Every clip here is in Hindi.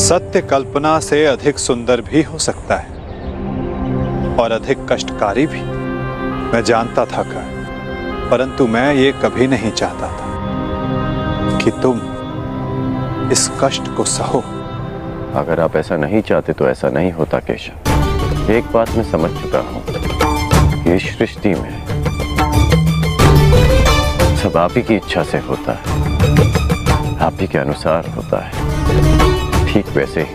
सत्य कल्पना से अधिक सुंदर भी हो सकता है और अधिक कष्टकारी भी। मैं जानता था कर, परंतु मैं ये कभी नहीं चाहता था कि तुम इस कष्ट को सहो। अगर आप ऐसा नहीं चाहते तो ऐसा नहीं होता, केशव। एक बात मैं समझ चुका हूँ ये सृष्टि में सब आप ही की इच्छा से होता है, आप ही के अनुसार होता है। ठीक वैसे ही।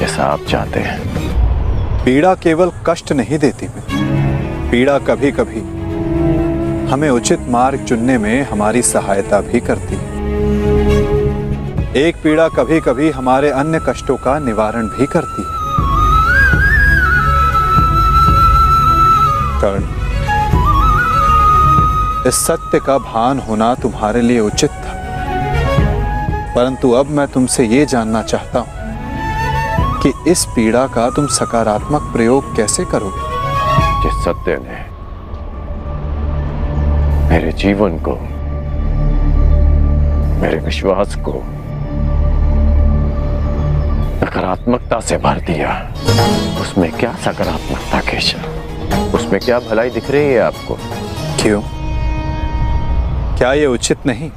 जैसा आप चाहते हैं। पीड़ा केवल कष्ट नहीं देती मैं पीड़ा कभी कभी हमें उचित मार्ग चुनने में हमारी सहायता भी करती है। एक पीड़ा कभी कभी हमारे अन्य कष्टों का निवारण भी करती है। कर्ण। इस सत्य का भान होना तुम्हारे लिए उचित था। परंतु अब मैं तुमसे ये जानना चाहता हूँ कि इस पीड़ा का तुम सकारात्मक प्रयोग कैसे करोगे? जिस सत्य ने मेरे जीवन को मेरे विश्वास को नकारात्मकता से भर दिया। उसमें क्या सकारात्मकता केशव उसमें क्या भलाई दिख रही है आपको? क्यों? क्या ये उचित नहीं?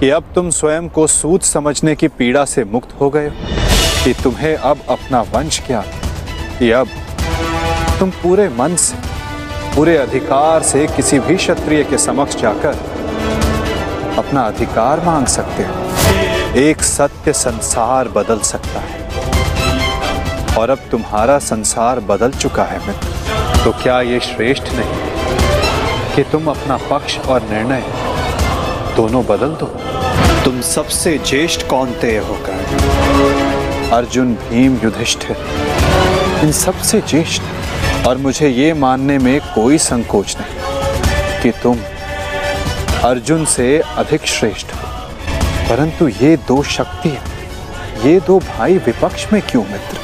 कि अब तुम स्वयं को सूद समझने की पीड़ा से मुक्त हो गए कि तुम्हें अब अपना वंश क्या कि अब तुम पूरे मन से, पूरे अधिकार से किसी भी क्षत्रिय के समक्ष जाकर अपना अधिकार मांग सकते हो। एक सत्य संसार बदल सकता है। और अब तुम्हारा संसार बदल चुका है मित्र। तो क्या ये श्रेष्ठ नहीं कि तुम अपना पक्ष और निर्णय दोनों बदल दो। तुम सबसे ज्येष्ठ कौनते होकर अर्जुन, भीम, युधिष्ठिर। इन सबसे ज्येष्ठ। और मुझे ये मानने में कोई संकोच नहीं कि तुम अर्जुन से अधिक श्रेष्ठ हो। परंतु ये दो शक्तियाँ ये दो भाई विपक्ष में क्यों मित्र?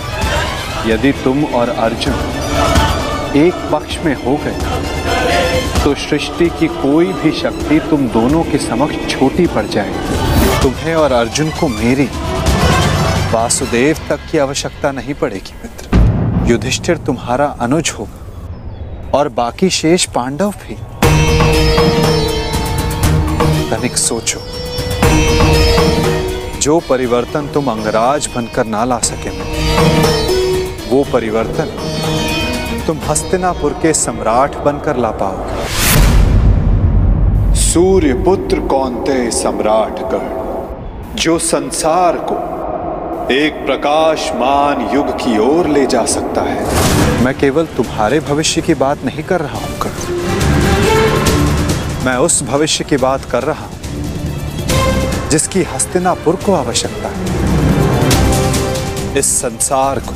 यदि तुम और अर्जुन एक पक्ष में हो गए। तो सृष्टि की कोई भी शक्ति तुम दोनों के समक्ष छोटी पड़ जाएगी तुम्हें और अर्जुन को मेरी। वासुदेव तक की आवश्यकता नहीं पड़ेगी, मित्र। युधिष्ठिर तुम्हारा अनुज होगा। और बाकी शेष पांडव भी। तनिक सोचो। जो परिवर्तन तुम अंगराज बनकर ना ला सके वो परिवर्तन तुम हस्तिनापुर के सम्राट बनकर ला पाओगे। सूर्य पुत्र कौनते सम्राट गढ़ जो संसार को एक प्रकाशमान युग की ओर ले जा सकता है? मैं केवल तुम्हारे भविष्य की बात नहीं कर रहा हूँ कर मैं उस भविष्य की बात कर रहा हूँ जिसकी हस्तिनापुर को आवश्यकता है। इस संसार को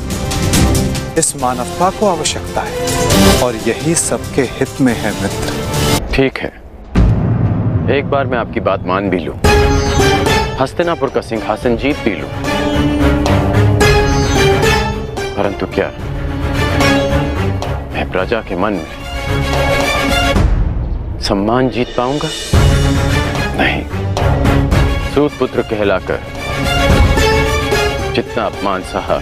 इस मानवता को आवश्यकता है। और यही सबके हित में है मित्र। ठीक है। एक बार मैं आपकी बात मान भी लूँ। हस्तिनापुर का सिंहासन जीत भी लूँ। परंतु क्या मैं प्रजा के मन में सम्मान जीत पाऊँगा? नहीं। सूत पुत्र कहलाकर जितना अपमान सहा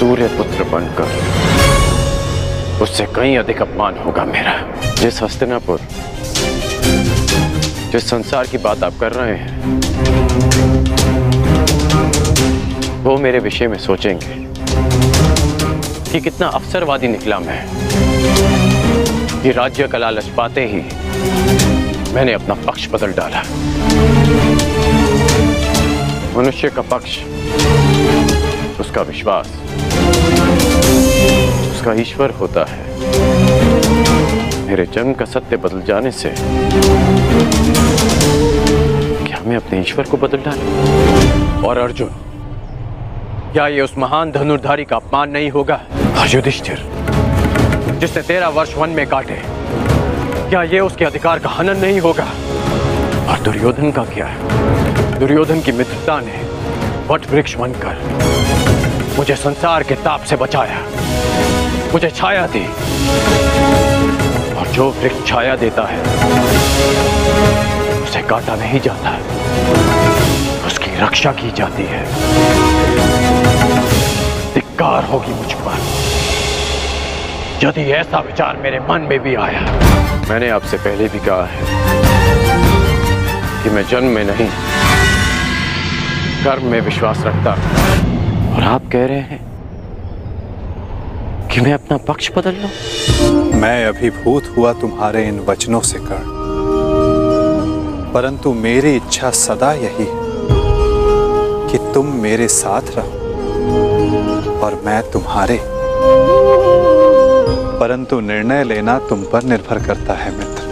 सूर्य पुत्र बनकर, उससे कहीं अधिक अपमान होगा मेरा। जिस हस्तिनापुर, जिस संसार की बात आप कर रहे हैं, वो मेरे विषय में सोचेंगे कि कितना अवसरवादी निकला मैं ये राज्य का लालच पाते ही मैंने अपना पक्ष बदल डाला। मनुष्य का पक्ष, उसका विश्वास उसका ईश्वर होता है। मेरे जन्म का सत्य बदल जाने से क्या मैं अपने ईश्वर को बदल डालूं? और अर्जुन क्या ये उस महान धनुर्धारी का अपमान नहीं होगा? युधिष्ठिर जिसने तेरह वर्ष वन में काटे क्या ये उसके अधिकार का हनन नहीं होगा? और दुर्योधन का क्या है? दुर्योधन की मित्रता ने वट वृक्ष बनकर मुझे संसार के ताप से बचाया। मुझे छाया दी। और जो वृक्ष छाया देता है, उसे काटा नहीं जाता। उसकी रक्षा की जाती है। धिक्कार होगी मुझ पर। यदि ऐसा विचार मेरे मन में भी आया, मैंने आपसे पहले भी कहा है कि मैं जन्म में नहीं, कर्म में विश्वास रखता। और आप कह रहे हैं कि मैं अपना पक्ष बदल लूँ? मैं अभिभूत हुआ तुम्हारे इन वचनों से कर्ण परंतु मेरी इच्छा सदा यही है कि तुम मेरे साथ रहो और मैं तुम्हारे। परंतु निर्णय लेना तुम पर निर्भर करता है, मित्र।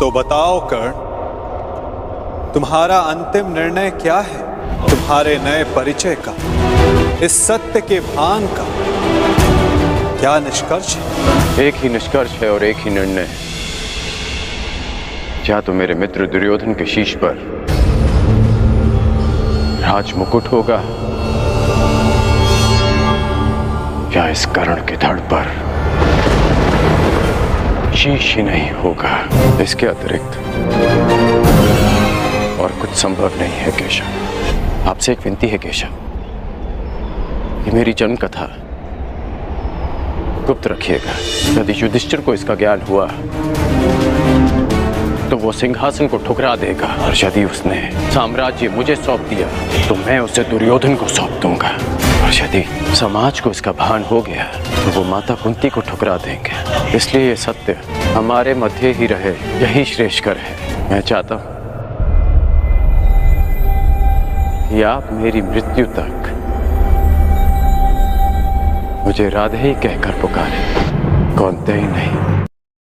तो बताओ, कर्ण, तुम्हारा अंतिम निर्णय क्या है? तुम्हारे नए परिचय का, इस सत्य के भान का। क्या निष्कर्ष है? एक ही निष्कर्ष है और एक ही निर्णय या तो मेरे मित्र दुर्योधन के शीश पर राज मुकुट होगा, या इस कर्ण के धड़ पर शीश ही नहीं होगा। इसके अतिरिक्त और कुछ संभव नहीं है, केशव। आपसे एक विनती है, केशव। ये मेरी जन्म कथा गुप्त रखिएगा। यदि युधिष्ठिर को इसका ज्ञान हुआ। तो वो सिंहासन को ठुकरा देगा। और यदि उसने साम्राज्य मुझे सौंप दिया तो मैं उसे दुर्योधन को सौंप दूँगा। और यदि समाज को इसका भान हो गया तो वो माता कुंती को ठुकरा देंगे। इसलिए ये सत्य हमारे मध्य ही रहे, यही श्रेष्ठकर है। मैं चाहता हूँ आप मेरी मृत्यु तक। मुझे राधे ही कहकर पुकारे। कौनते ही नहीं।